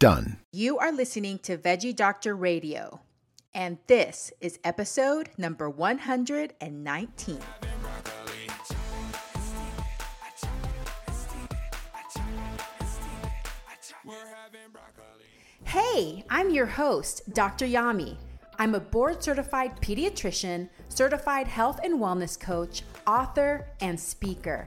done. You are listening to Veggie Doctor Radio, and this is episode number 119. Hey, I'm your host, Dr. Yami. I'm a board certified pediatrician, certified health and wellness coach, author, and speaker.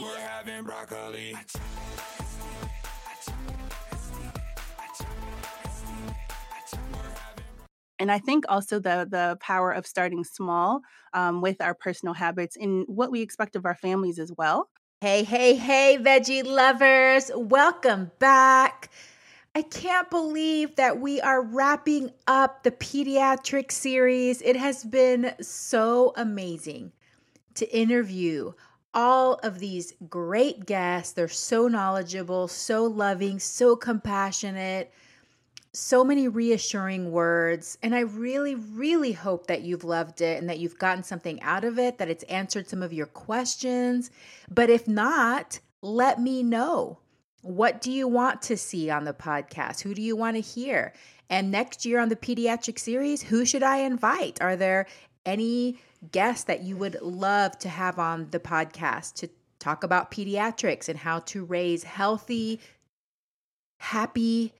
We're having broccoli. And I think also the the power of starting small um, with our personal habits and what we expect of our families as well. Hey, hey, hey, veggie lovers, welcome back. I can't believe that we are wrapping up the pediatric series. It has been so amazing to interview all of these great guests. They're so knowledgeable, so loving, so compassionate, so many reassuring words. And I really, really hope that you've loved it and that you've gotten something out of it, that it's answered some of your questions. But if not, let me know. What do you want to see on the podcast? Who do you want to hear? And next year on the pediatric series, who should I invite? Are there any guests that you would love to have on the podcast to talk about pediatrics and how to raise healthy, happy,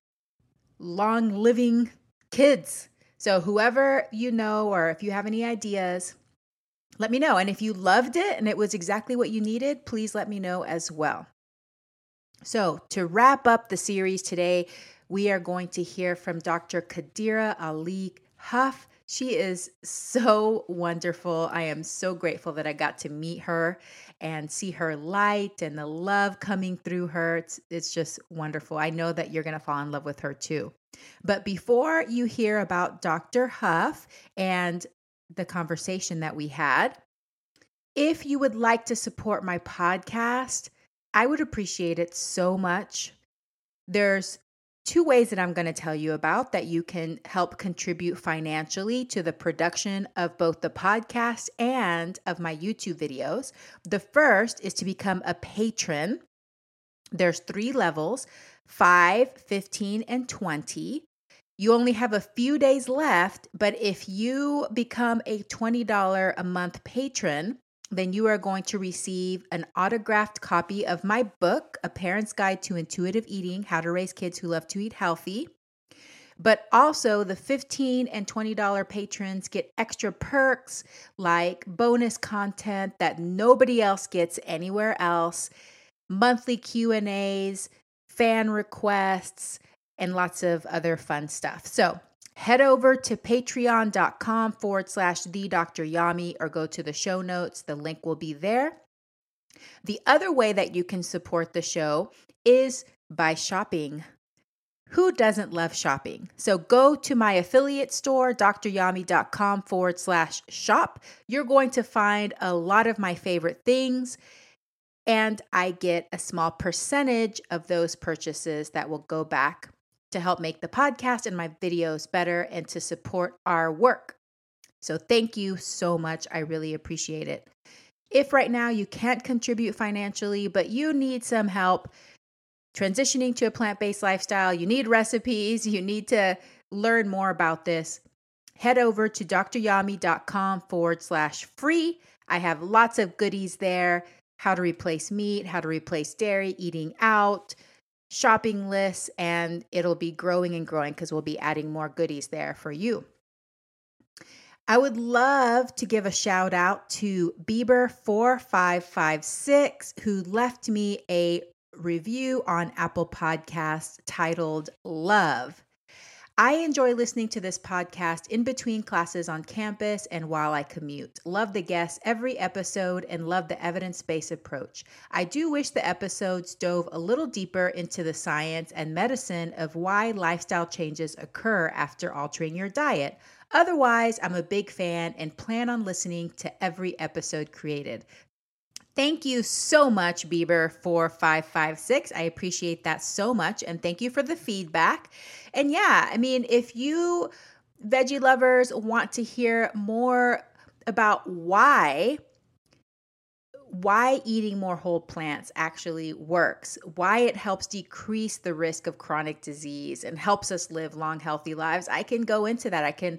long living kids. So, whoever you know, or if you have any ideas, let me know. And if you loved it and it was exactly what you needed, please let me know as well. So, to wrap up the series today, we are going to hear from Dr. Qadira Ali Huff. She is so wonderful. I am so grateful that I got to meet her and see her light and the love coming through her. It's, it's just wonderful. I know that you're going to fall in love with her too. But before you hear about Dr. Huff and the conversation that we had, if you would like to support my podcast, I would appreciate it so much. There's two ways that I'm going to tell you about that you can help contribute financially to the production of both the podcast and of my YouTube videos. The first is to become a patron. There's three levels 5, 15, and 20. You only have a few days left, but if you become a $20 a month patron, then you are going to receive an autographed copy of my book, A Parent's Guide to Intuitive Eating How to Raise Kids Who Love to Eat Healthy. But also, the 15 and $20 patrons get extra perks like bonus content that nobody else gets anywhere else, monthly Q&As, fan requests, and lots of other fun stuff. So, head over to patreon.com forward slash the Dr. Yami or go to the show notes. The link will be there. The other way that you can support the show is by shopping. Who doesn't love shopping? So go to my affiliate store, dryami.com forward slash shop. You're going to find a lot of my favorite things. And I get a small percentage of those purchases that will go back to help make the podcast and my videos better and to support our work. So, thank you so much. I really appreciate it. If right now you can't contribute financially, but you need some help transitioning to a plant based lifestyle, you need recipes, you need to learn more about this, head over to dryami.com forward slash free. I have lots of goodies there how to replace meat, how to replace dairy, eating out shopping list and it'll be growing and growing because we'll be adding more goodies there for you. I would love to give a shout out to Bieber4556, who left me a review on Apple Podcasts titled Love. I enjoy listening to this podcast in between classes on campus and while I commute. Love the guests every episode and love the evidence based approach. I do wish the episodes dove a little deeper into the science and medicine of why lifestyle changes occur after altering your diet. Otherwise, I'm a big fan and plan on listening to every episode created. Thank you so much, Bieber, for 556. I appreciate that so much. And thank you for the feedback. And yeah, I mean, if you veggie lovers want to hear more about why why eating more whole plants actually works, why it helps decrease the risk of chronic disease and helps us live long, healthy lives, I can go into that. I can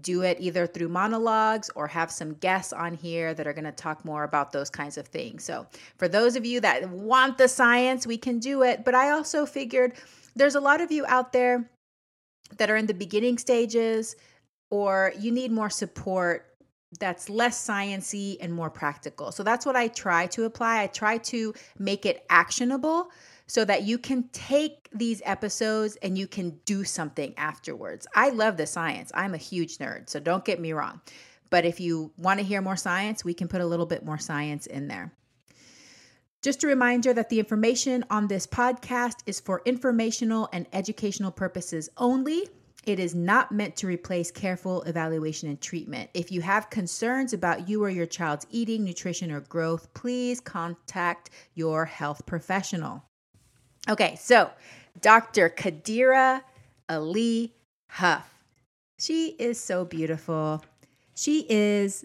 do it either through monologues or have some guests on here that are going to talk more about those kinds of things. So, for those of you that want the science, we can do it. But I also figured there's a lot of you out there that are in the beginning stages or you need more support that's less sciency and more practical. So that's what I try to apply. I try to make it actionable so that you can take these episodes and you can do something afterwards. I love the science. I'm a huge nerd, so don't get me wrong. But if you want to hear more science, we can put a little bit more science in there. Just a reminder that the information on this podcast is for informational and educational purposes only. It is not meant to replace careful evaluation and treatment. If you have concerns about you or your child's eating, nutrition, or growth, please contact your health professional. Okay, so Dr. Qadira Ali Huff. She is so beautiful. She is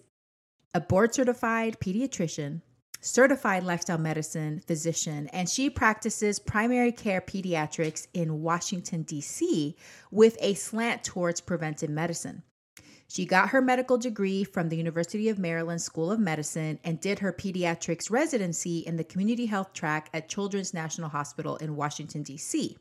a board certified pediatrician, certified lifestyle medicine physician, and she practices primary care pediatrics in Washington, D.C., with a slant towards preventive medicine. She got her medical degree from the University of Maryland School of Medicine and did her pediatrics residency in the community health track at Children's National Hospital in Washington, D.C.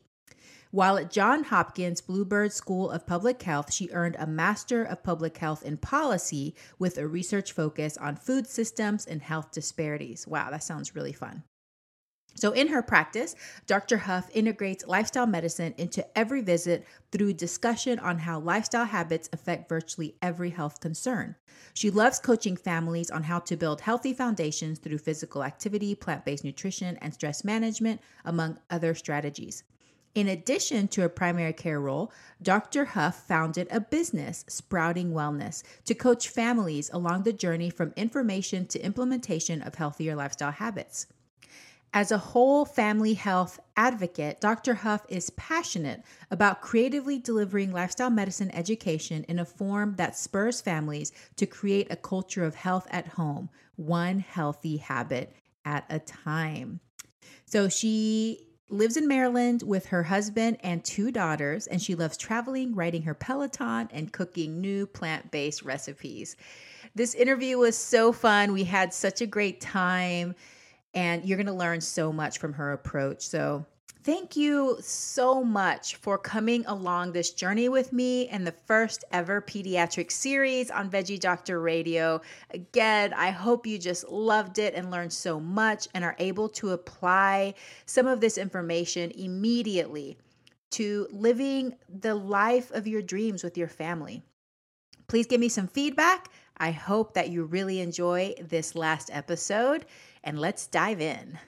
While at Johns Hopkins Bloomberg School of Public Health, she earned a Master of Public Health in Policy with a research focus on food systems and health disparities. Wow, that sounds really fun. So, in her practice, Dr. Huff integrates lifestyle medicine into every visit through discussion on how lifestyle habits affect virtually every health concern. She loves coaching families on how to build healthy foundations through physical activity, plant based nutrition, and stress management, among other strategies. In addition to a primary care role, Dr. Huff founded a business, Sprouting Wellness, to coach families along the journey from information to implementation of healthier lifestyle habits. As a whole family health advocate, Dr. Huff is passionate about creatively delivering lifestyle medicine education in a form that spurs families to create a culture of health at home, one healthy habit at a time. So she lives in Maryland with her husband and two daughters, and she loves traveling, riding her Peloton, and cooking new plant based recipes. This interview was so fun. We had such a great time and you're going to learn so much from her approach. So, thank you so much for coming along this journey with me in the first ever pediatric series on Veggie Doctor Radio. Again, I hope you just loved it and learned so much and are able to apply some of this information immediately to living the life of your dreams with your family. Please give me some feedback. I hope that you really enjoy this last episode and let's dive in.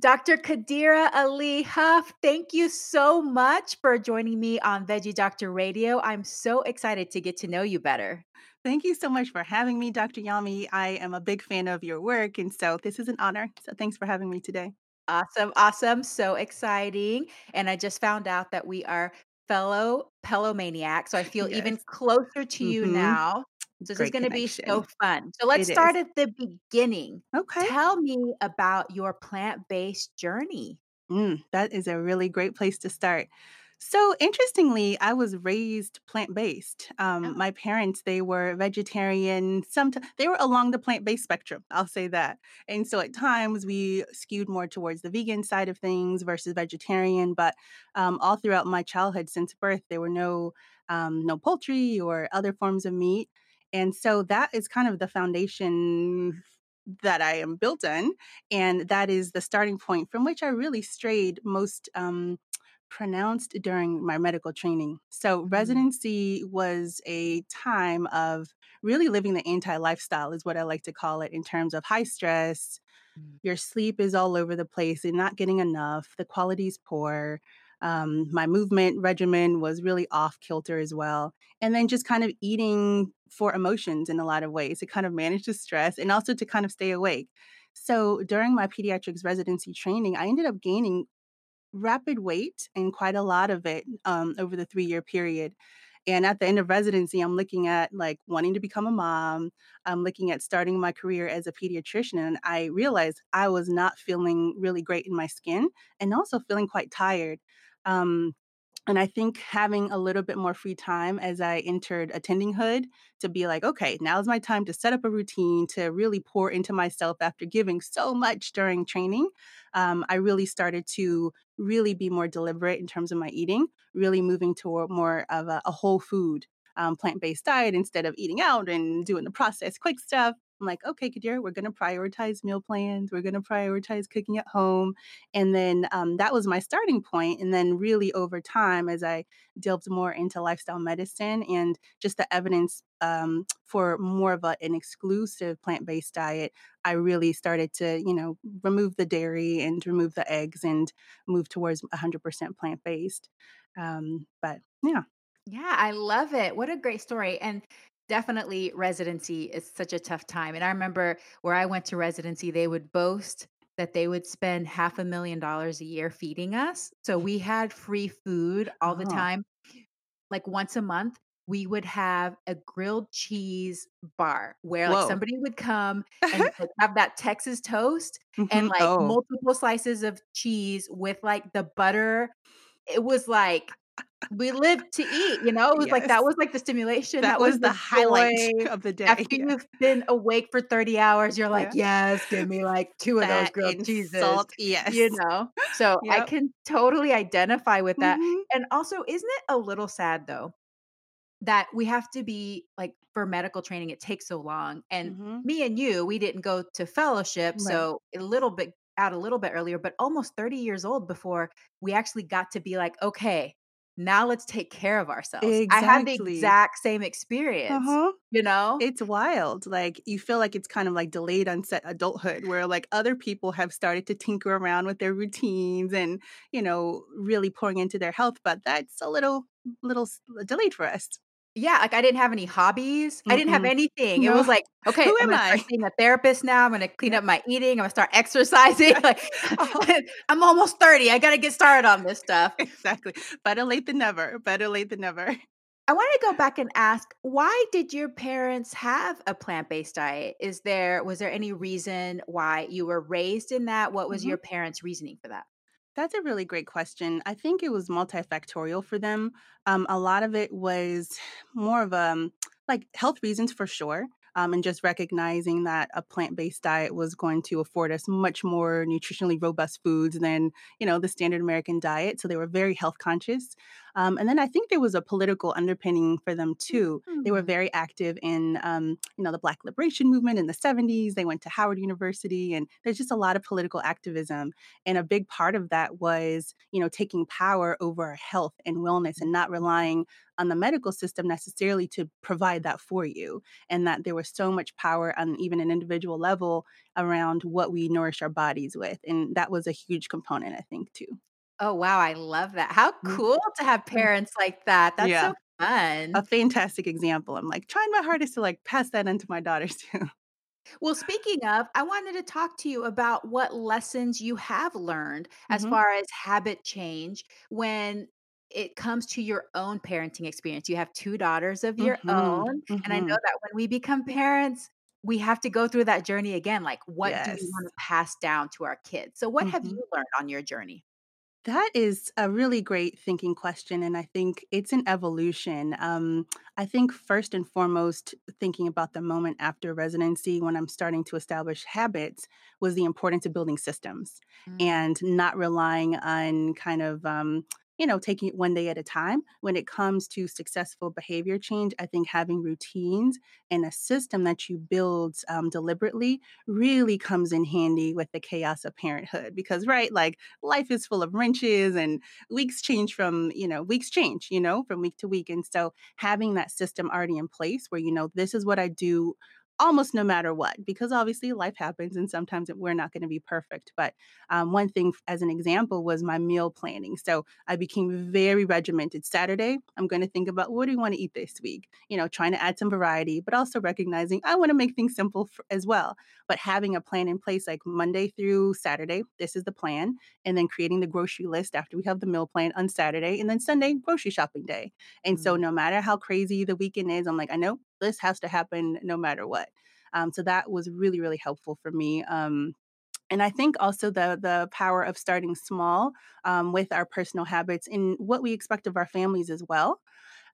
Dr. Qadira Ali Huff, thank you so much for joining me on Veggie Doctor Radio. I'm so excited to get to know you better. Thank you so much for having me, Dr. Yami. I am a big fan of your work, and so this is an honor. So thanks for having me today. Awesome, awesome. So exciting. And I just found out that we are fellow Pelomaniac. So I feel yes. even closer to you mm-hmm. now. This Great is going to be so fun. So let's it start is. at the beginning. Okay. Tell me about your plant based journey. Mm, that is a really great place to start. So interestingly, I was raised plant-based. Um, Oh. my parents, they were vegetarian. Sometimes they were along the plant-based spectrum. I'll say that. And so at times we skewed more towards the vegan side of things versus vegetarian. But um, all throughout my childhood, since birth, there were no um, no poultry or other forms of meat. And so that is kind of the foundation that I am built on. And that is the starting point from which I really strayed most um, pronounced during my medical training. So, Mm, residency was a time of really living the anti lifestyle, is what I like to call it, in terms of high stress. mm, Your sleep is all over the place and not getting enough. The quality's poor. Um, my movement regimen was really off kilter as well. And then just kind of eating for emotions in a lot of ways to kind of manage the stress and also to kind of stay awake. So during my pediatrics residency training, I ended up gaining rapid weight and quite a lot of it um, over the three year period. And at the end of residency, I'm looking at like wanting to become a mom. I'm looking at starting my career as a pediatrician. And I realized I was not feeling really great in my skin and also feeling quite tired. Um, and I think having a little bit more free time as I entered attendinghood to be like, okay, now's my time to set up a routine to really pour into myself after giving so much during training. Um, I really started to really be more deliberate in terms of my eating, really moving toward more of a, a whole food, um, plant based diet instead of eating out and doing the processed quick stuff. I'm like, okay, Kadir, we're going to prioritize meal plans. We're going to prioritize cooking at home. And then um, that was my starting point. And then, really, over time, as I delved more into lifestyle medicine and just the evidence um, for more of a, an exclusive plant based diet, I really started to, you know, remove the dairy and remove the eggs and move towards 100% plant based. Um, but yeah. Yeah, I love it. What a great story. And definitely residency is such a tough time. And I remember where I went to residency, they would boast that they would spend half a million dollars a year feeding us. So we had free food all the Oh, time. Like once a month, we would have a grilled cheese bar where like whoa. somebody would come and like, have that Texas toast and hmm like Oh, multiple slices of cheese with like the butter. It was like we lived to eat, you know? It was like that was like the stimulation, That that was was the the highlight of the day. After Yeah. you've been awake for 30 hours, you're like, Yeah. "Yes, give me like 2 of those grilled cheeses," salt. Yes. you know? So, I can totally identify with that, Mhm. and also, isn't it a little sad though, that we have to be like, for medical training, it takes so long, and Mhm. me and you, we didn't go to fellowship, Right. so a little bit out a little bit earlier, but almost 30 years old before we actually got to be like, "Okay, now let's take care of ourselves." I had the exact same experience, Uh-huh. you know? It's wild. Like, you feel like it's kind of like delayed onset adulthood where, like, other people have started to tinker around with their routines and, you know, really pouring into their health, but that's a little little delayed for us. Yeah, like, I didn't have any hobbies. I didn't have anything. It was like, "Okay, Who start I? seeing a therapist now. I'm gonna clean up my eating. I'm gonna start exercising." Like, Oh, I'm almost 30. I gotta get started on this stuff. exactly. Better late than never. Better late than never. I wanna go back and ask, why did your parents have a plant-based diet? Is there was there any reason why you were raised in that? What was Mhm. your parents' reasoning for that? That's a really great question. I think it was multifactorial for them. Um, a lot of it was more of um like health reasons for sure. Um, and just recognizing that a plant-based diet was going to afford us much more nutritionally robust foods than you know the standard American diet. So they were very health conscious. Um, and then I think there was a political underpinning for them too. They were Mm. very active in um, you know the Black liberation movement in the 70s. They went to Howard University, and there's just a lot of political activism and a big part of that was, you know, taking power over our health and wellness and not relying on the medical system necessarily to provide that for you. And that there was so much power on even an individual level around what we nourish our bodies with. And that was a huge component, I think, too. Oh, wow, I love that. How Mhm. cool to have Mm. parents like that. That's Yeah. so fun. A fantastic example. I'm like trying my hardest to like pass that on to my daughters too. Well, speaking of, I wanted to talk to you about what lessons you have learned as hmm far as habit change when it comes to your own parenting experience. You have two daughters of your hmm own. And I know hmm that when we become parents, we have to go through that journey again. Like, what do we want to pass down to our kids? So, what have hmm you learned on your journey? That is a really great thinking question, and I think it's an evolution. Um, I think first and foremost, thinking about the moment after residency when I'm starting to establish habits was the importance of building systems Mm, and not relying on kind of um, you know taking it one day at a time. When it comes to successful behavior change, I think having routines and a system that you build um, deliberately really comes in handy with the chaos of parenthood because right like life is full of wrenches and weeks change from you know weeks change you know from week to week and so having that system already in place where you know this is what i do almost no matter what because obviously life happens and sometimes we're not going to be perfect but um, one thing as an example was my meal planning so i became very regimented. Saturday i'm going to think about what do we want to eat this week? You know trying to add some variety but also recognizing i want to make things simple for, as well but having a plan in place like monday through saturday this is the plan and then creating the grocery list after we have the meal plan on saturday and then sunday grocery shopping day and so mm, no matter how crazy the weekend is i'm like i know this has to happen no matter what. Um, so that was really, really helpful for me. Um, and I think also the the power of starting small um, with our personal habits and what we expect of our families as well.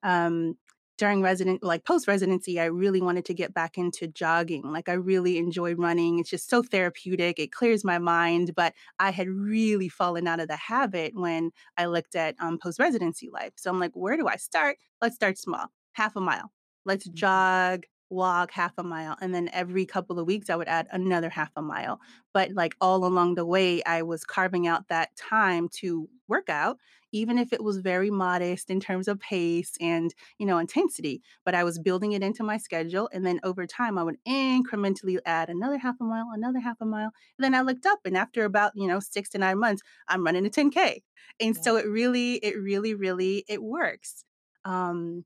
Um, during resident like post residency, I really wanted to get back into jogging. Like I really enjoy running. It's just so therapeutic. It clears my mind. But I had really fallen out of the habit when I looked at um, post residency life. So I'm like, where do I start? Let's start small, half a mile let's mhm. jog, walk half a mile. And then every couple of weeks, I would add another half a mile. But like all along the way, I was carving out that time to work out, even if it was very modest in terms of pace and, you know, intensity. But I was building it into my schedule. And then over time, I would incrementally add another half a mile, another half a mile. And then I looked up and after about, you know, six to nine months, I'm running a 10K. And Yeah. so it really, it really, really, it works. Um,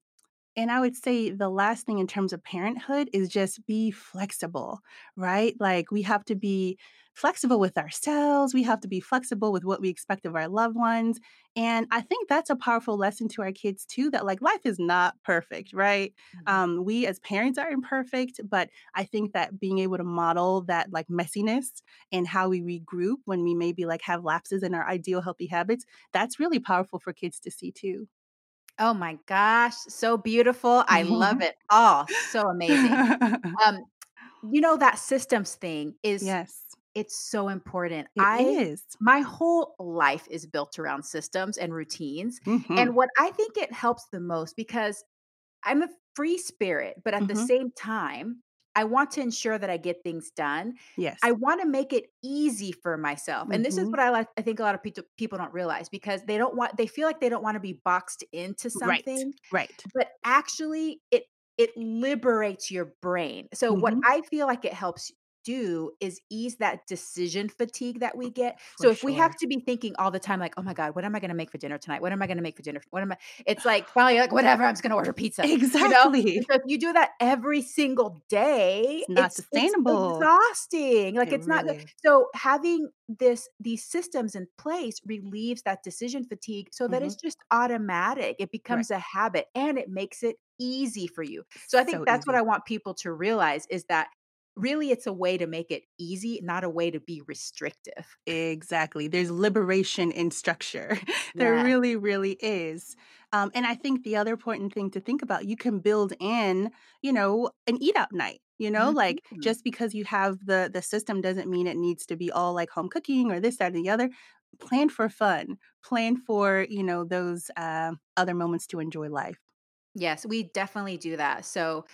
and I would say the last thing in terms of parenthood is just be flexible, right? Like we have to be flexible with ourselves. We have to be flexible with what we expect of our loved ones. And I think that's a powerful lesson to our kids too that like life is not perfect, right? Mhm. Um, we as parents are imperfect, but I think that being able to model that like messiness and how we regroup when we maybe like have lapses in our ideal healthy habits, that's really powerful for kids to see too. Oh my gosh, so beautiful. I love it all. So amazing. Um, you know, that systems thing is Yes, it's so important. it I is. my whole life is built around systems and routines. And Mhm, what I think it helps the most because I'm a free spirit, but at the mhm. same time, I want to ensure that I get things done. Yes. I want to make it easy for myself. And this is Mhm. what I like I think a lot of people people don't realize because they don't want they feel like they don't want to be boxed into something, right. right. but actually it it liberates your brain. So what Mhm. I feel like it helps do is ease that decision fatigue that we get. For So if we have to be thinking all the time like, "Oh my god, what am I going to make for dinner tonight? What am I going to make for dinner? What am I?" It's like finally you're like, "Whatever, I'm just going to order pizza." You know? Exactly. so if you do that every single day, It's not it's it's sustainable. exhausting. Like It it's not good. So having this these systems in place relieves that decision fatigue so that it's Mhm. just automatic. It Right. becomes a habit and it makes it easy for you. So I think So that's what I want people to realize is that really it's a way to make it easy, not a way to be restrictive. Exactly. There's liberation in structure. There Yes. really, really is. Um, and I think the other important thing to think about, you can build in, you know, an eat out night. You know, like Mhm. just because you have the the system doesn't mean it needs to be all like home cooking or this, that, and the other. Plan for fun. Plan for, you know, those uh, other moments to enjoy life. Yes, we definitely do that. So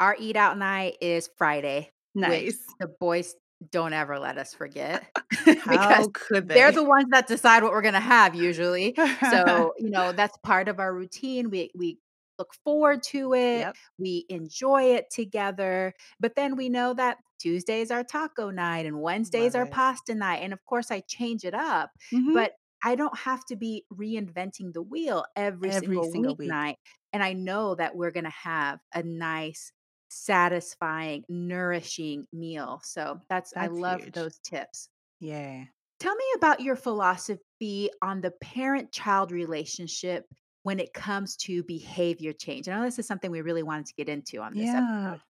Our eat out night is Friday, Nice. the boys don't ever let us forget because How could they're the ones that decide what we're gonna have usually. So, you know, that's part of our routine. We we look forward to it. Yep. We enjoy it together. But then we know that Tuesday is our taco night and Wednesday is our pasta night. And of course I change it up, Mhm. but I don't have to be reinventing the wheel every Every single single week. weeknight. And I know that we're gonna have a nice satisfying, nourishing meal. So that's I love huge. those tips. Yeah. Tell me about your philosophy on the parent-child relationship when it comes to behavior change. I know this is something we really wanted to get into on this Yeah. episode.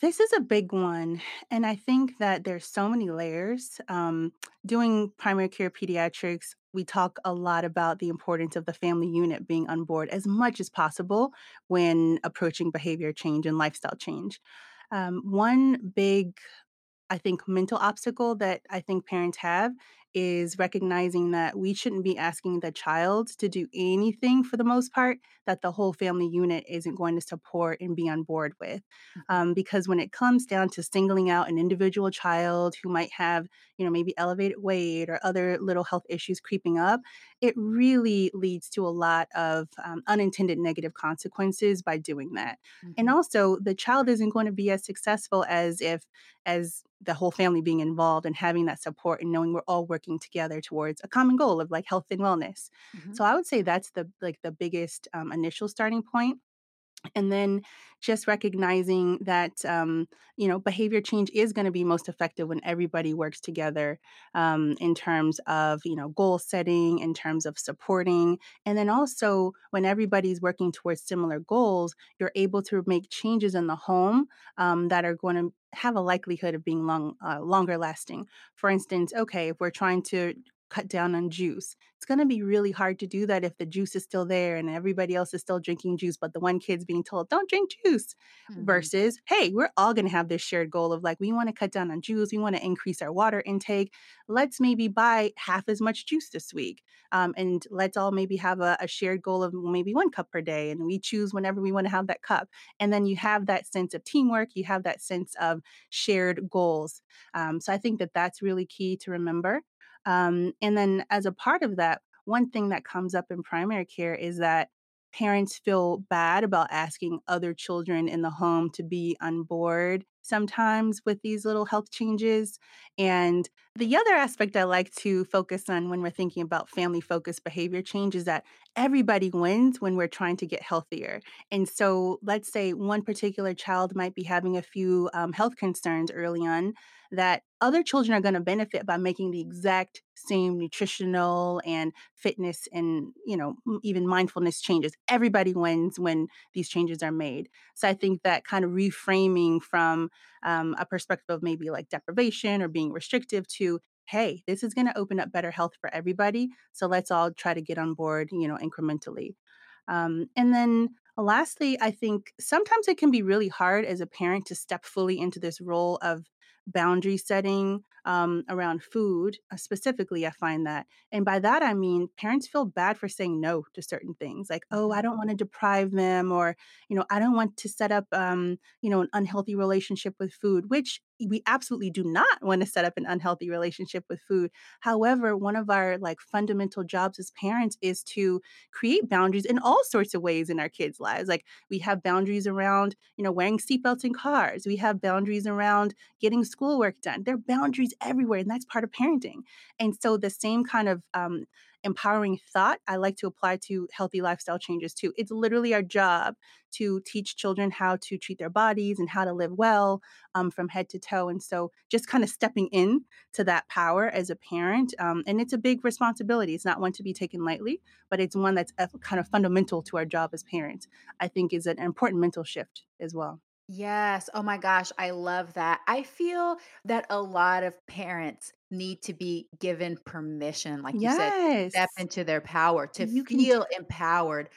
This is a big one, and I think that there's so many layers. Um, doing primary care pediatrics, we talk a lot about the importance of the family unit being on board as much as possible when approaching behavior change and lifestyle change. Um, one big I think mental obstacle that I think parents have is recognizing that we shouldn't be asking the child to do anything for the most part that the whole family unit isn't going to support and be on board with. Mhm. Um, because when it comes down to singling out an individual child who might have, you know, maybe elevated weight or other little health issues creeping up, it really leads to a lot of um, unintended negative consequences by doing that. And Mhm. also, the child isn't going to be as successful as if as the whole family being involved and having that support and knowing we're all working together towards a common goal of like health and wellness. Mhm. So I would say that's the like the biggest um, initial starting point and then just recognizing that um, you know behavior change is going to be most effective when everybody works together um, in terms of you know goal setting in terms of supporting and then also when everybody's working towards similar goals you're able to make changes in the home um, that are going to have a likelihood of being long uh, longer lasting. For instance okay if we're trying to cut down on juice it's going to be really hard to do that if the juice is still there and everybody else is still drinking juice, but the one kid's being told, don't drink juice. Mhm. Versus, hey, we're all going to have this shared goal of like, we want to cut down on juice. We want to increase our water intake. Let's maybe buy half as much juice this week. Um, and let's all maybe have a, a shared goal of maybe one cup per day. And we choose whenever we want to have that cup. And then you have that sense of teamwork, you have that sense of shared goals. Um, so I think that that's really key to remember. Um, and then as a part of that, one thing that comes up in primary care is that parents feel bad about asking other children in the home to be on board sometimes with these little health changes. And the other aspect I like to focus on when we're thinking about family focused behavior change is that everybody wins when we're trying to get healthier. And so, let's say one particular child might be having a few um, health concerns early on that other children are going to benefit by making the exact same nutritional and fitness and you know even mindfulness changes. Everybody wins when these changes are made. So i think that kind of reframing from um, a perspective of maybe like deprivation or being restrictive to hey this is going to open up better health for everybody so let's all try to get on board you know incrementally. Um, and then lastly i think sometimes it can be really hard as a parent to step fully into this role of boundary setting um, around food uh, specifically i find that and by that i mean parents feel bad for saying no to certain things like oh i don't want to deprive them or you know i don't want to set up um, you know an unhealthy relationship with food which we absolutely do not want to set up an unhealthy relationship with food however one of our like fundamental jobs as parents is to create boundaries in all sorts of ways in our kids lives like we have boundaries around you know wearing seatbelts in cars we have boundaries around getting schoolwork done. There are boundaries everywhere, and that's part of parenting. And so, the same kind of um, empowering thought I like to apply to healthy lifestyle changes too. It's literally our job to teach children how to treat their bodies and how to live well um, from head to toe. And so, just kind of stepping in to that power as a parent, um, and it's a big responsibility. It's not one to be taken lightly, but it's one that's uh, kind of fundamental to our job as parents. I think is an important mental shift as well. Yes. Oh my gosh, I love that. I feel that a lot of parents need to be given permission, like you said, step into their power, to You can feel empowered.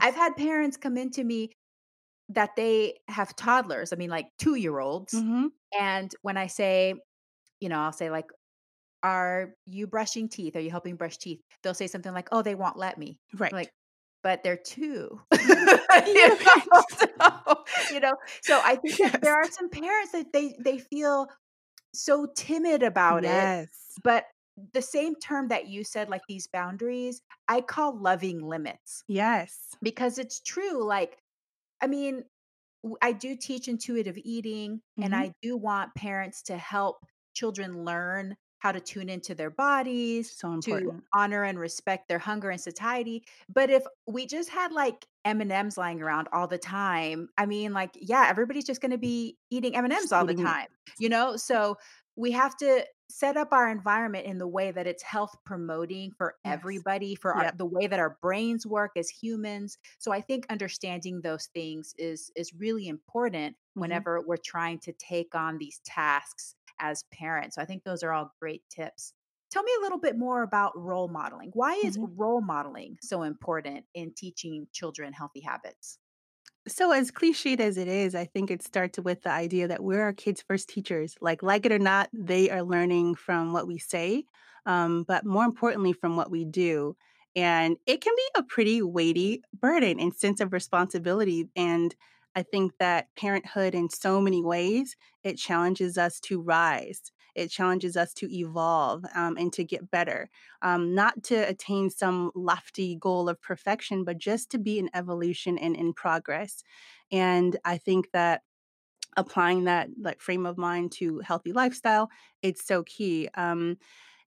I've had parents come into me that they have toddlers, I mean, like two-year-olds. Mhm. And when I say, you know, I'll say, like, Are you brushing teeth? Are you helping brush teeth? They'll say something like, "Oh, they won't let me." I'm Right. like, "But they're 2." Mhm. You know? So, you know, so I think Yes. there are some parents that they they feel so timid about it, but the same term that you said, like these boundaries, I call loving limits Yes. because it's true. Like, I mean, I do teach intuitive eating, and Mhm. I do want parents to help children learn how to tune into their bodies, So to honor and respect their hunger and satiety. But if we just had like M&Ms lying around all the time, I mean like yeah, everybody's just going to be eating M&Ms all the time. You know? So we have to set up our environment in the way that it's health promoting for Yes. everybody, for our, the way that our brains work as humans. So I think understanding those things is is really important Mhm. whenever we're trying to take on these tasks as parents. So I think those are all great tips. Tell me a little bit more about role modeling. Why is Mhm. role modeling so important in teaching children healthy habits? So as cliched as it is, I think it starts with the idea that we're our kids' first teachers. Like like it or not, they are learning from what we say, um, but more importantly from what we do. And it can be a pretty weighty burden and sense of responsibility. And I think that parenthood in so many ways, it challenges us to rise. It challenges us to evolve um, and to get better, um, not to attain some lofty goal of perfection, but just to be in evolution and in progress. And I think that applying that like frame of mind to healthy lifestyle, it's so key. Um,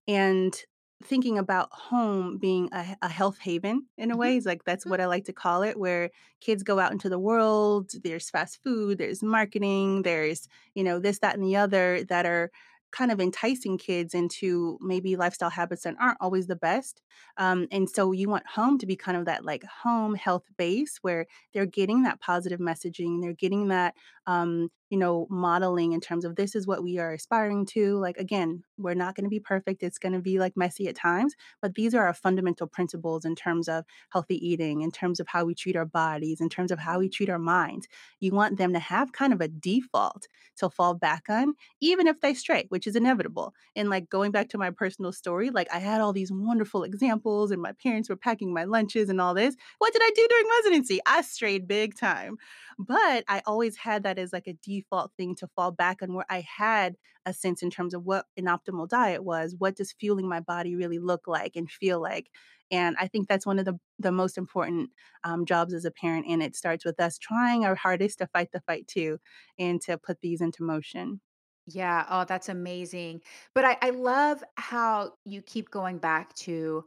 and thinking about home being a, a health haven in a Mhm, way is like that's mhm. what I like to call it, where kids go out into the world. There's fast food, there's marketing, there's you know this, that, and the other that are kind of enticing kids into maybe lifestyle habits that aren't always the best. Um, and so you want home to be kind of that like home health base where they're getting that positive messaging, they're getting that um, you know, modeling in terms of this is what we are aspiring to. Like, again, we're not going to be perfect. It's going to be like messy at times, but these are our fundamental principles in terms of healthy eating, in terms of how we treat our bodies, in terms of how we treat our minds. You want them to have kind of a default to fall back on, even if they stray, which is inevitable. And like going back to my personal story, like I had all these wonderful examples, and my parents were packing my lunches and all this. What did I do during residency? I strayed big time. But I always had that as like a default thing to fall back on where I had a sense in terms of what an optimal diet was. What does fueling my body really look like and feel like? And I think that's one of the, the most important um, jobs as a parent. And it starts with us trying our hardest to fight the fight too and to put these into motion. Yeah. Oh, that's amazing. But I, I love how you keep going back to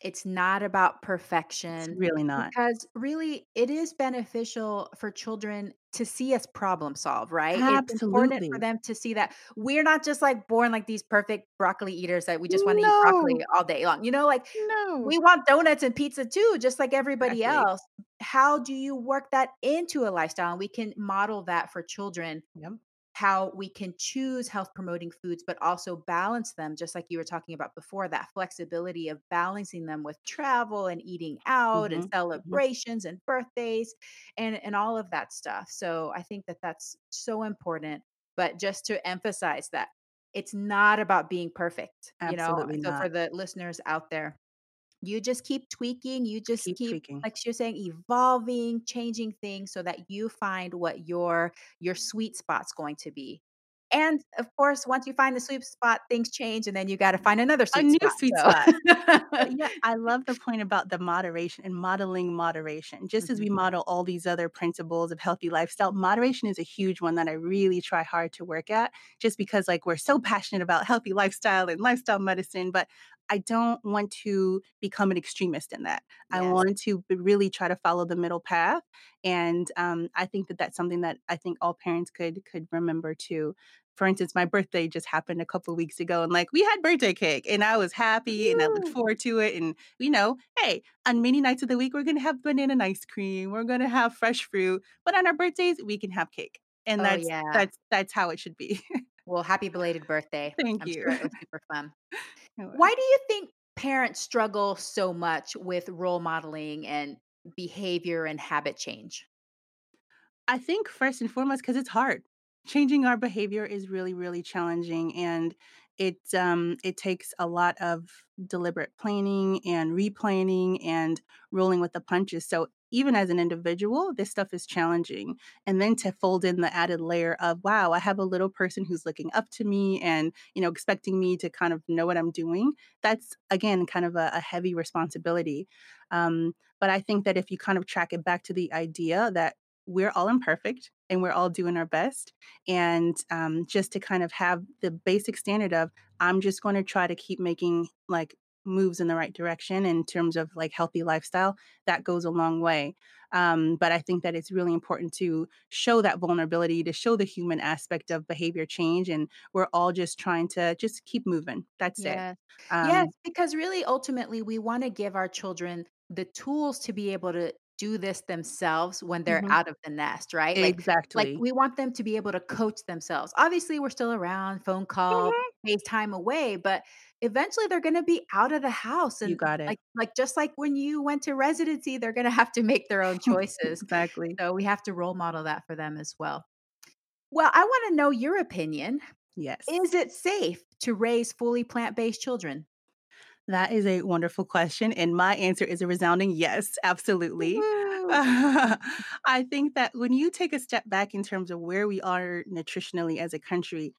it's not about It's perfection really not. because really it is beneficial for children to see us problem solve, right? It's important for them to see that we're not just like born like these perfect broccoli eaters that we just want to eat broccoli all day long. You know, like no. we want donuts and pizza too, just like everybody Exactly. else. How do you work that into a lifestyle? And we can model that for children Yep. How we can choose health promoting foods, but also balance them, just like you were talking about before, that flexibility of balancing them with travel and eating out and hmm hmm celebrations and birthdays and, and all of that stuff. So I think that that's so important. But just to emphasize that it's not about being perfect, you know? Absolutely So for the listeners out there, you just keep tweaking, you just Keep keep, tweaking. like you're saying, evolving, changing things so that you find what your your sweet spot's going to be. And of course, once you find the sweet spot, things change and then you gotta find another A sweet new spot. sweet So spot. Yeah, I love the point about the moderation and modeling moderation. Just as Mhm. we model all these other principles of healthy lifestyle, moderation is a huge one that I really try hard to work at just because like we're so passionate about healthy lifestyle and lifestyle medicine, but I don't want to become an extremist in that. I Yes. want to really try to follow the middle path, and um, I think that that's something that I think all parents could could remember too for instance, my birthday just happened a couple weeks ago and like we had birthday cake and I was happy and I looked forward to it. And you know, hey, on many nights of the week, we're gonna have banana and ice cream, we're gonna have fresh fruit, but on our birthdays, we can have cake. And Oh, that's yeah. that's that's how it should be. Well, happy belated birthday. Thank I'm you. sure it was super fun. Anyway. Why do you think parents struggle so much with role modeling and behavior and habit change? I think first and foremost, because it's hard. Changing our behavior is really, really challenging, and it um, it takes a lot of deliberate planning and replanning and rolling with the punches. So even as an individual, this stuff is challenging. And then to fold in the added layer of, wow, I have a little person who's looking up to me and you know expecting me to kind of know what I'm doing. That's again kind of a, a heavy responsibility. Um, but I think that if you kind of track it back to the idea that we're all imperfect and we're all doing our best. And um, just to kind of have the basic standard of, I'm just going to try to keep making like moves in the right direction in terms of like healthy lifestyle, that goes a long way. Um, but I think that it's really important to show that vulnerability, to show the human aspect of behavior change. And we're all just trying to just keep moving. That's it. Yes. Yes, Um, because really ultimately we want to give our children the tools to be able to do this themselves when they're mhm, out of the nest, right? Like like we want them to be able to coach themselves. Obviously, we're still around, phone call, Mhm. FaceTime away, but eventually they're going to be out of the house And You got it. like like just like when you went to residency, they're going to have to make their own choices. exactly. So we have to role model that for them as well. Well, I want to know your opinion. Yes. Is it safe to raise fully plant-based children? That is a wonderful question, and my answer is a resounding yes, absolutely. I think that when you take a step back in terms of where we are nutritionally as a country,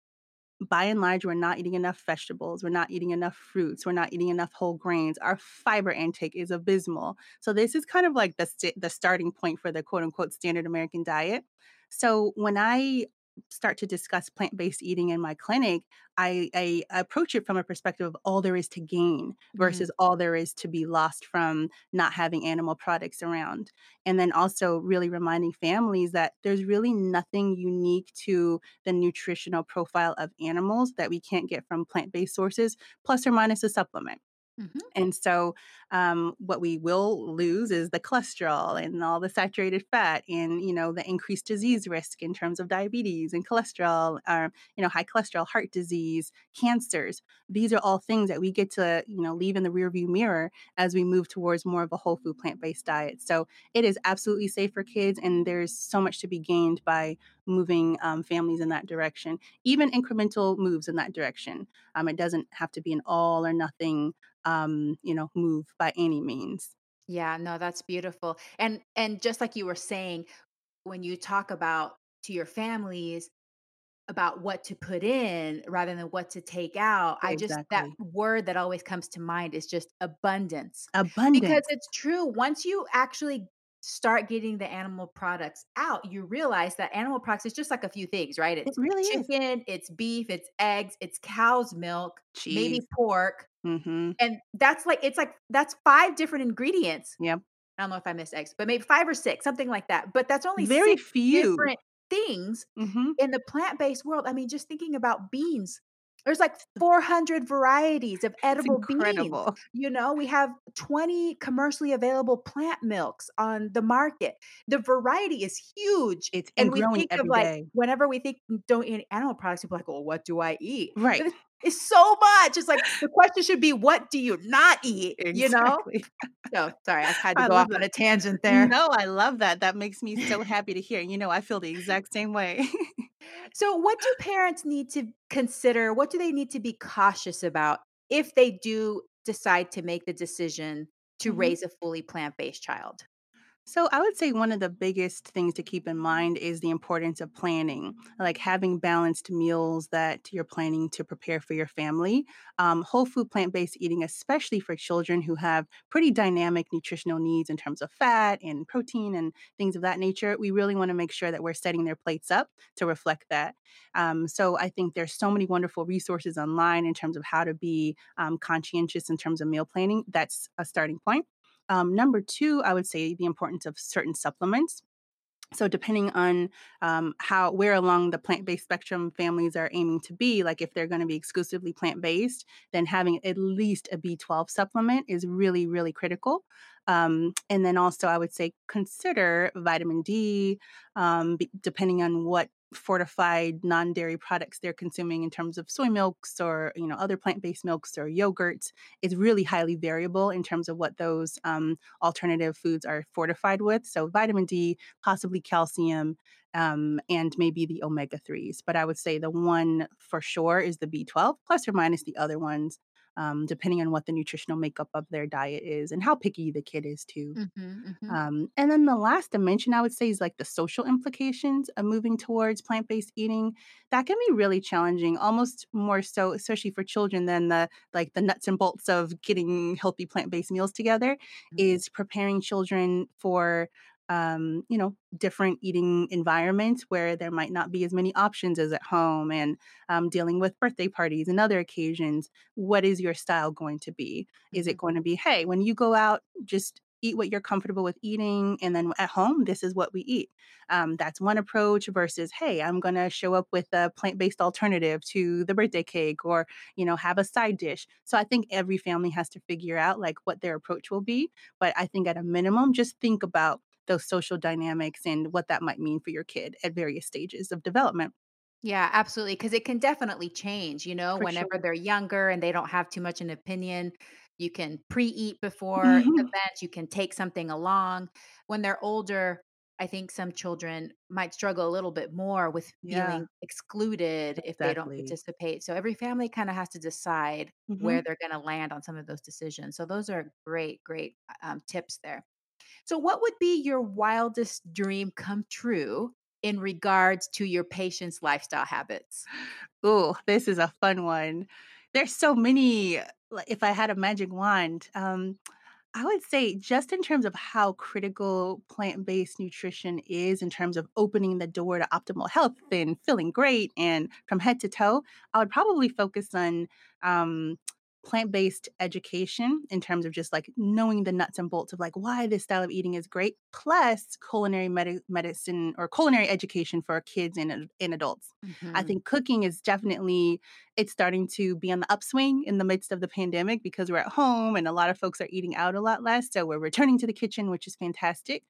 by and large, we're not eating enough vegetables. We're not eating enough fruits. We're not eating enough whole grains. Our fiber intake is abysmal. So this is kind of like the st- the starting point for the quote unquote standard American diet. So when I start to discuss plant-based eating in my clinic, I, I approach it from a perspective of all there is to gain Mm, versus all there is to be lost from not having animal products around. And then also really reminding families that there's really nothing unique to the nutritional profile of animals that we can't get from plant-based sources, plus or minus a supplement. Mhm, And so, um, what we will lose is the cholesterol and all the saturated fat, and you know the increased disease risk in terms of diabetes and cholesterol, or you know high cholesterol, heart disease, cancers. These are all things that we get to you know leave in the rearview mirror as we move towards more of a whole food plant based diet. So it is absolutely safe for kids, and there's so much to be gained by moving um, families in that direction. Even incremental moves in that direction. Um, it doesn't have to be an all or nothing um, you know, move by any means. Yeah, no, that's beautiful. And and just like you were saying, when you talk about to your families about what to put in rather than what to take out, I just that word that always comes to mind is just abundance. Abundance. Because it's true, once you actually start getting the animal products out, you realize that animal products is just like a few things, right? It It's really is. chicken, it's beef, it's eggs, it's cow's milk, maybe Cheese. pork, Mhm. and that's like it's like that's 5 different ingredients Yep. I don't know if I missed eggs, but maybe 5 or 6, something like that, but that's only Very 6 few. different things Mhm. in the plant-based world. I mean, just thinking about beans, there's like 400 varieties of edible beans, incredible. you know, we have 20 commercially available plant milks on the market. The variety is huge, It's and and we think of, like day. whenever we think "Mm, don't eat animal products, people are like, "Well, what do I eat?" Right. It's it's so much, it's like the question should be, "What do you not eat?" You know? Exactly. So, sorry, I had to I go off on a tangent there. No, I love that. That makes me so happy to hear. You know, I feel the exact same way. So, what do parents need to consider? What do they need to be cautious about if they do decide to make the decision to Mhm. raise a fully plant based child? So I would say one of the biggest things to keep in mind is the importance of planning, like having balanced meals that you're planning to prepare for your family. Um, whole food plant based eating, especially for children who have pretty dynamic nutritional needs in terms of fat and protein and things of that nature. We really want to make sure that we're setting their plates up to reflect that. Um, so I think there's so many wonderful resources online in terms of how to be um, conscientious in terms of meal planning. That's a starting point. Um, number two, I would say the importance of certain supplements. So depending on um, how where along the plant-based spectrum families are aiming to be, like if they're going to be exclusively plant-based, then having at least a B12 supplement is really, really critical. Um, and then also, I would say consider vitamin D, um, be, depending on what fortified non-dairy products they're consuming in terms of soy milks or you know other plant-based milks or yogurts is really highly variable in terms of what those um, alternative foods are fortified with. So vitamin D, possibly calcium, um, and maybe the omega 3s. But I would say the one for sure is the B12, plus or minus the other ones, um, depending on what the nutritional makeup of their diet is and how picky the kid is, too. hmm hmm Um, and then the last dimension I would say is like the social implications of moving towards plant based eating. That can be really challenging, almost more so, especially for children, than the like the nuts and bolts of getting healthy plant based meals together. Is preparing children for um, you know, different eating environments where there might not be as many options as at home and um, dealing with birthday parties and other occasions. What is your style going to be? Is it Mhm. going to be, hey, when you go out, just eat what you're comfortable with eating. And then at home, this is what we eat. Um, that's one approach versus, hey, I'm going to show up with a plant based alternative to the birthday cake or, you know, have a side dish. So I think every family has to figure out like what their approach will be. But I think at a minimum, just think about those social dynamics and what that might mean for your kid at various stages of development. Yeah, absolutely. Because it can definitely change, you know, For sure. whenever they're younger and they don't have too much an opinion. You can pre-eat before Mhm. events, you can take something along. When they're older, I think some children might struggle a little bit more with Yeah, feeling excluded if they don't participate. So every family kind of has to decide where Mhm. they're going to land on some of those decisions. So those are great, great um, tips there. So, what would be your wildest dream come true in regards to your patient's lifestyle habits? Ooh, this is a fun one. There's so many, like, if I had a magic wand, um, I would say just in terms of how critical plant-based nutrition is in terms of opening the door to optimal health and feeling great and from head to toe, I would probably focus on, um, plant-based education in terms of just, like, knowing the nuts and bolts of, like, why this style of eating is great, plus culinary medi medicine or culinary education for kids and and adults. I Mhm. think cooking is definitely it's starting to be on the upswing in the midst of the pandemic because we're at home and a lot of folks are eating out a lot less. So we're returning to the kitchen, which is fantastic.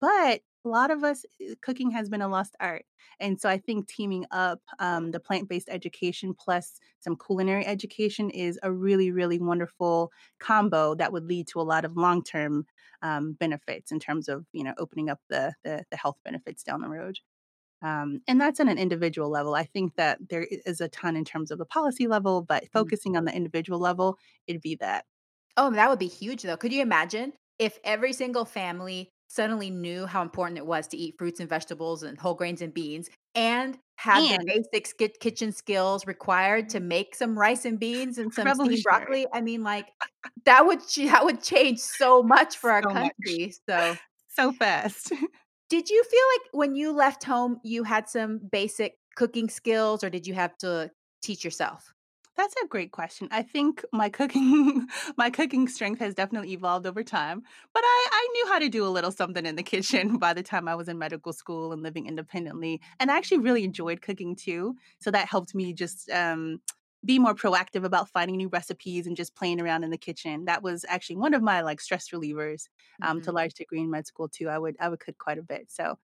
But a lot of us, eh, cooking has been a lost art. And so I think teaming up um, the plant based education plus some culinary education is a really, really wonderful combo that would lead to a lot of long term um, benefits in terms of you know opening up the, the the health benefits down the road. Um, and that's on an individual level. I think that there is a ton in terms of the policy level, but Mm. focusing on the individual level, it'd be that. Oh, that would be huge though. Could you imagine if every single family suddenly knew how important it was to eat fruits and vegetables and whole grains and beans and had the basic ski- kitchen skills required to make some rice and beans and some steamed broccoli? I mean, like that would that would change so much for our So much. country. So So fast. Did you feel like when you left home, you had some basic cooking skills, or did you have to teach yourself? That's a great question. I think my cooking my cooking strength has definitely evolved over time, but I I knew how to do a little something in the kitchen by the time I was in medical school and living independently, and I actually really enjoyed cooking too, so that helped me just, um, be more proactive about finding new recipes and just playing around in the kitchen. That was actually one of my, like, stress relievers, um, to a large degree in med school too. I would I would cook quite a bit, so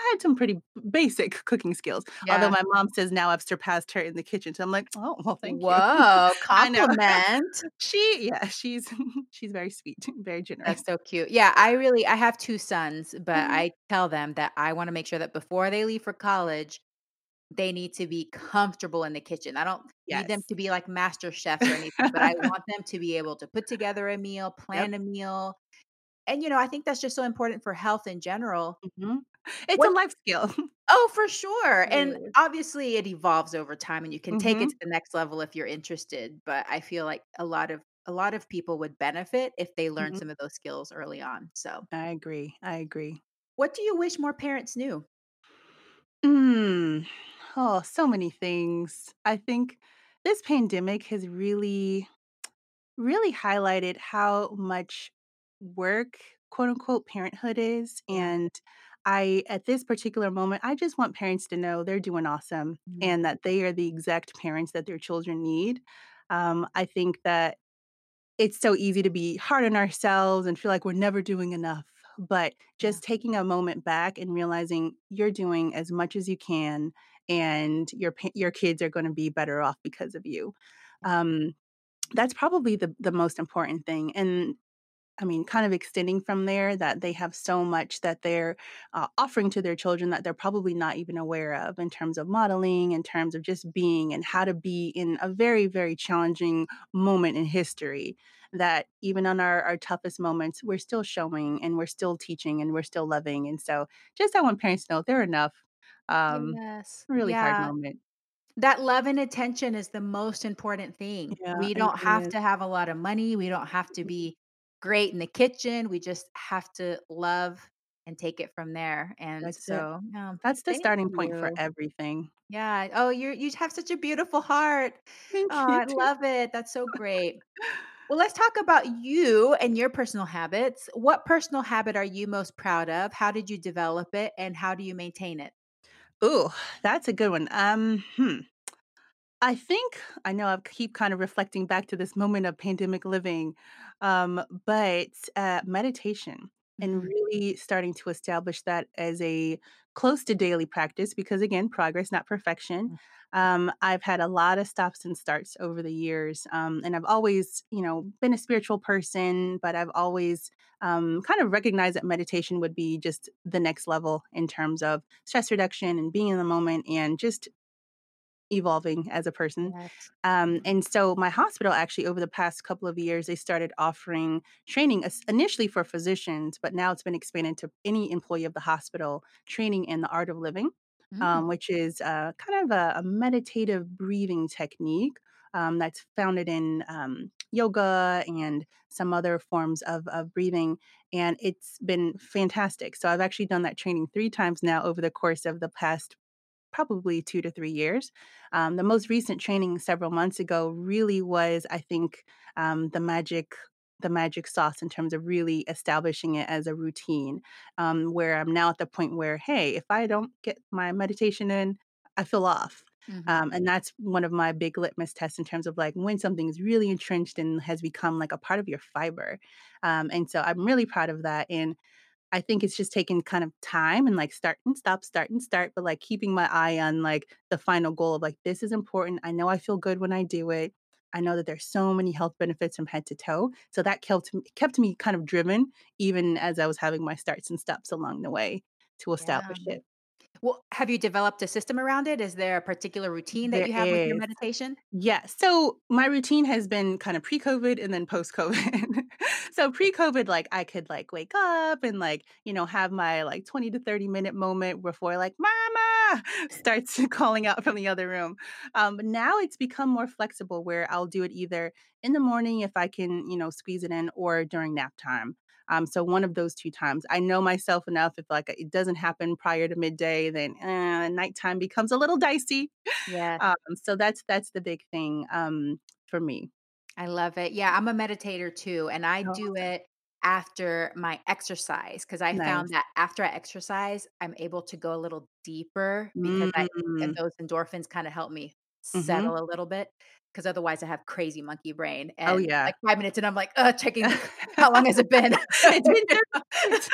I had some pretty basic cooking skills, although my mom says now I've surpassed her in the kitchen, so I'm like, "Oh, well, thank you." Whoa, compliment. She yeah, she's she's very sweet, very generous. That's so cute. Yeah, I really I have 2 sons, but Mhm. I tell them that I wanna make sure that before they leave for college, they need to be comfortable in the kitchen. I don't need them to be like master chefs or anything, but I want them to be able to put together a meal, Yep. plan a meal, and, you know, I think that's just so important for health in general. Mhm. It's a life skill. Oh, for sure, and obviously it evolves over time and you can take it Mhm, to the next level if you're interested, but I feel like a lot of a lot of people would benefit if they learned mhm. some of those skills early on, so, I agree, I agree. what do you wish more parents knew? Mm. Oh, so many things. I think this pandemic has really really highlighted how much work, quote unquote, parenthood is. And I, at this particular moment, I just want parents to know they're doing awesome Mhm. and that they are the exact parents that their children need. Um, I think that it's so easy to be hard on ourselves and feel like we're never doing enough. But Yeah. just taking a moment back and realizing you're doing as much as you can, and your your kids are going to be better off because of you. Um, that's probably the the most important thing, and I mean, kind of extending from there that they have so much that they're, uh, offering to their children that they're probably not even aware of in terms of modeling, in terms of just being and how to be in a very, very challenging moment in history, that even on our our toughest moments, we're still showing and we're still teaching and we're still loving, and so just I want parents to know they're enough. Um, Yes. really hard moment. That love and attention is the most important thing. Yeah, We don't have is. to have a lot of money, we don't have to be great in the kitchen, we just have to love and take it from there. And That's so, That's the starting point for everything. Yeah. Oh, you're you have such a beautiful heart. Thank Oh, you I love it. That's so great. Well, let's talk about you and your personal habits. What personal habit are you most proud of? How did you develop it and how do you maintain it? Ooh, that's a good one. Um, hmm. I think I know I keep kind of reflecting back to this moment of pandemic living, um, but uh, meditation and Mm, really starting to establish that as a close to daily practice because, again, progress, not perfection. mm, Um, I've had a lot of stops and starts over the years, um, and I've always, you know, been a spiritual person, but I've always um, kind of recognized that meditation would be just the next level in terms of stress reduction and being in the moment and just evolving as a person. Yes. Um, and so my hospital actually over the past couple of years, they started offering training initially for physicians, but now it's been expanded to any employee of the hospital training in the art of living, Mm, um, which is uh, kind of a, a meditative breathing technique. Um, that's founded in um, yoga and some other forms of, of breathing. And it's been fantastic. So I've actually done that training three times now over the course of the past probably 2 to 3 years. Um, the most recent training several months ago really was, I think, um, the magic the magic sauce in terms of really establishing it as a routine, um, where I'm now at the point where, hey, if I don't get my meditation in, I feel off. mhm. Um, and that's one of my big litmus tests in terms of like when something is really entrenched and has become like a part of your fiber. Um, and so I'm really proud of that. And I think it's just taking kind of time and, like, start and stop, start and start, but, like, keeping my eye on, like, the final goal of, like, "This is important. I know I feel good when I do it. I know that there's so many health benefits from head to toe." So that kept kept me kind of driven even as I was having my starts and stops along the way to Yeah. establish it. Well, have you developed a system around it? Is there a particular routine that There you have with your is. meditation? Yeah. So my routine has been kind of pre-COVID and then post-COVID. so pre-COVID, like I could like wake up and like, you know, have my like 20 to 30 minute moment before like mama starts calling out from the other room. Um, but now it's become more flexible where I'll do it either in the morning if I can, you know, squeeze it in or during nap time. Um, so one of those two times. I know myself enough if like it doesn't happen prior to midday, then uh, nighttime becomes a little dicey. Yes. Um, so that's that's the big thing, um, for me. I love it. Yeah, I'm a meditator too, and I Oh, do it after my exercise because I found that after I exercise, I'm able to go a little deeper because I and Mm. those endorphins kind of help me Mhm. settle a little bit because otherwise I have crazy monkey brain Oh, yeah. like 5 minutes and I'm like, uh, checking how long has it been? It's been 30.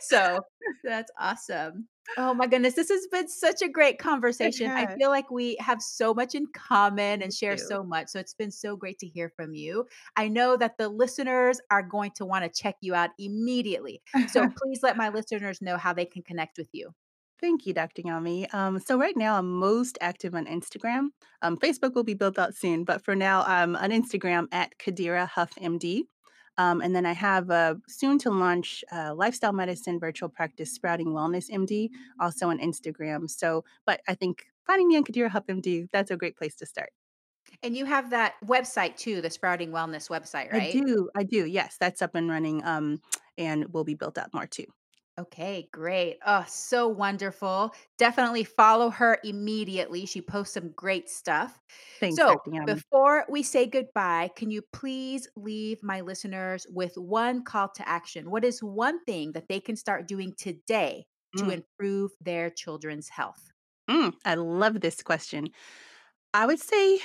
So, that's awesome. Oh my goodness, this has been such a great conversation. I feel like we have so much in common and share so much. So it's been so great to hear from you. I know that the listeners are going to want to check you out immediately. So please let my listeners know how they can connect with you. Thank you, Dr. Yami. Um, so right now I'm most active on Instagram. Um, Facebook will be built out soon, but for now I'm on Instagram at Qadira Huff MD. Um, and then I have a soon to launch uh, lifestyle medicine virtual practice Sprouting Wellness MD, also on Instagram. So, but I think finding me on Qadira Huff MD, that's a great place to start. And you have that website too, the Sprouting Wellness website, right? I do, I do. Yes, that's up and running, um, and will be built out more too. Okay, great. Oh, so wonderful. Definitely follow her immediately. She posts some great stuff. Thanks, So, Dr. Before we say goodbye, can you please leave my listeners with one call to action? What is one thing that they can start doing today to Mm, improve their children's health? mm, I love this question. I would say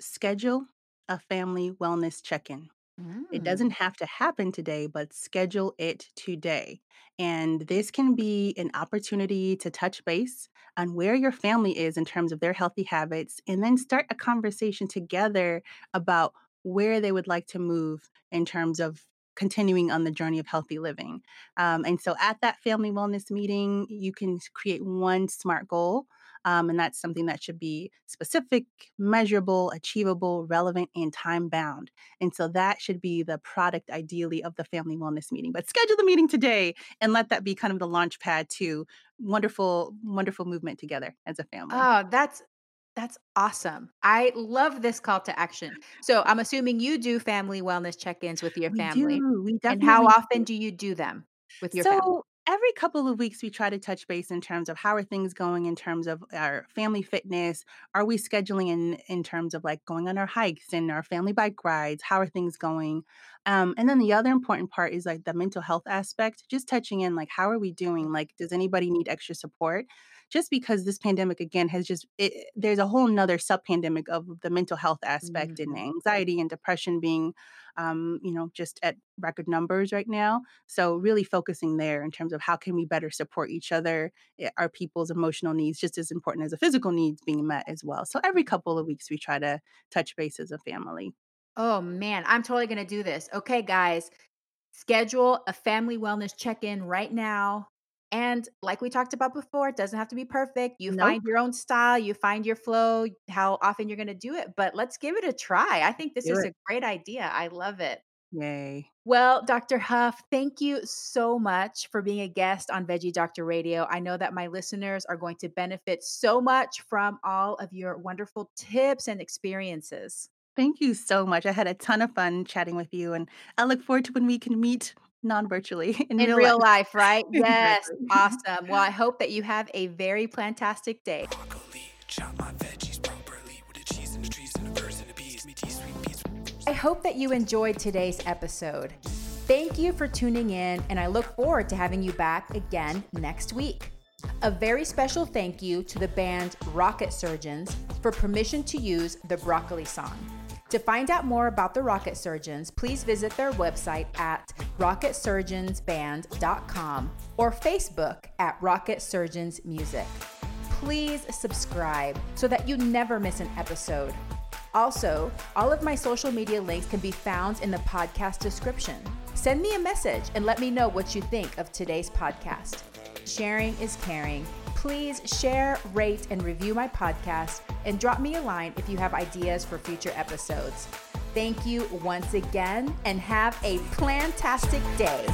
schedule a family wellness check in. It doesn't Mm, have to happen today, but schedule it today. And this can be an opportunity to touch base on where your family is in terms of their healthy habits, and then start a conversation together about where they would like to move in terms of continuing on the journey of healthy living. Um, and so at that family wellness meeting, you can create one SMART goal. Um, and that's something that should be specific, measurable, achievable, relevant, and time bound. And so that should be the product ideally of the family wellness meeting. But schedule the meeting today and let that be kind of the launch pad to wonderful, wonderful movement together as a family. Oh, that's that's awesome. I love this call to action. So, I'm assuming you do family wellness check-ins with your family. We do, we definitely And how often do. do you do them with your So family? Every couple of weeks we try to touch base in terms of how are things going in terms of our family fitness? Are we scheduling in in terms of like going on our hikes and our family bike rides? How are things going? Um, and then the other important part is like the mental health aspect just touching in like how are we doing? Like does anybody need extra support just because this pandemic again has just it, there's a whole nother sub pandemic of the mental health aspect mm-hmm. and anxiety and depression being um, you know just at record numbers right now. So really focusing there in terms of how can we better support each other eh, our people's emotional needs just as important as the physical needs being met as well. So every couple of weeks we try to touch base as a family. Oh man i'm totally going to do this. Okay guys schedule a family wellness check-in right now and like we talked about before, it doesn't have to be perfect. You nope. find your own style, you find your flow, how often you're going to do it. But let's give it a try. I think this do is it. a great idea. I love it. Yay. Well, Dr. Huff, thank you so much for being a guest on Veggie Doctor Radio. I know that my listeners are going to benefit so much from all of your wonderful tips and experiences. Thank you so much. I had a ton of fun chatting with you, and I look forward to when we can meet non-virtually in, in real, real life. life. right? Yes, awesome. Well, I hope that you have a very plantastic day. I hope that you enjoyed today's episode. Thank you for tuning in, and I look forward to having you back again next week. A very special thank you to the band Rocket Surgeons for permission to use the Broccoli song. To find out more about the Rocket Surgeons, please visit their website at rocketsurgeonsband.com or Facebook at Rocket Surgeons Music. Please subscribe so that you never miss an episode. Also, all of my social media links can be found in the podcast description. Send me a message and let me know what you think of today's podcast. Sharing is caring Please share, rate, and review my podcast and drop me a line if you have ideas for future episodes. Thank you once again and have a plantastic day.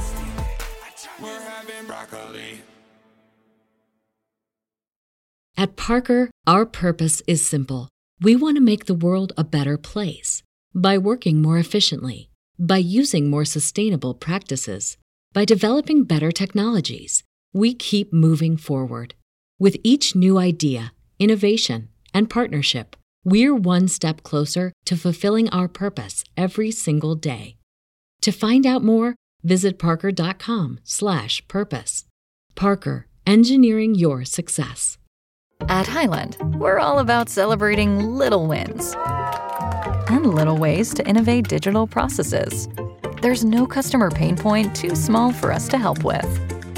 At Parker, our purpose is simple. We want to make the world a better place by working more efficiently, by using more sustainable practices, by developing better technologies. We keep moving forward with each new idea, innovation, and partnership, we're one step closer to fulfilling our purpose every single day. To find out more, visit parker.com/purpose. Parker, engineering your success. At Hyland, we're all about celebrating little wins and little ways to innovate digital processes. There's no customer pain point too small for us to help with.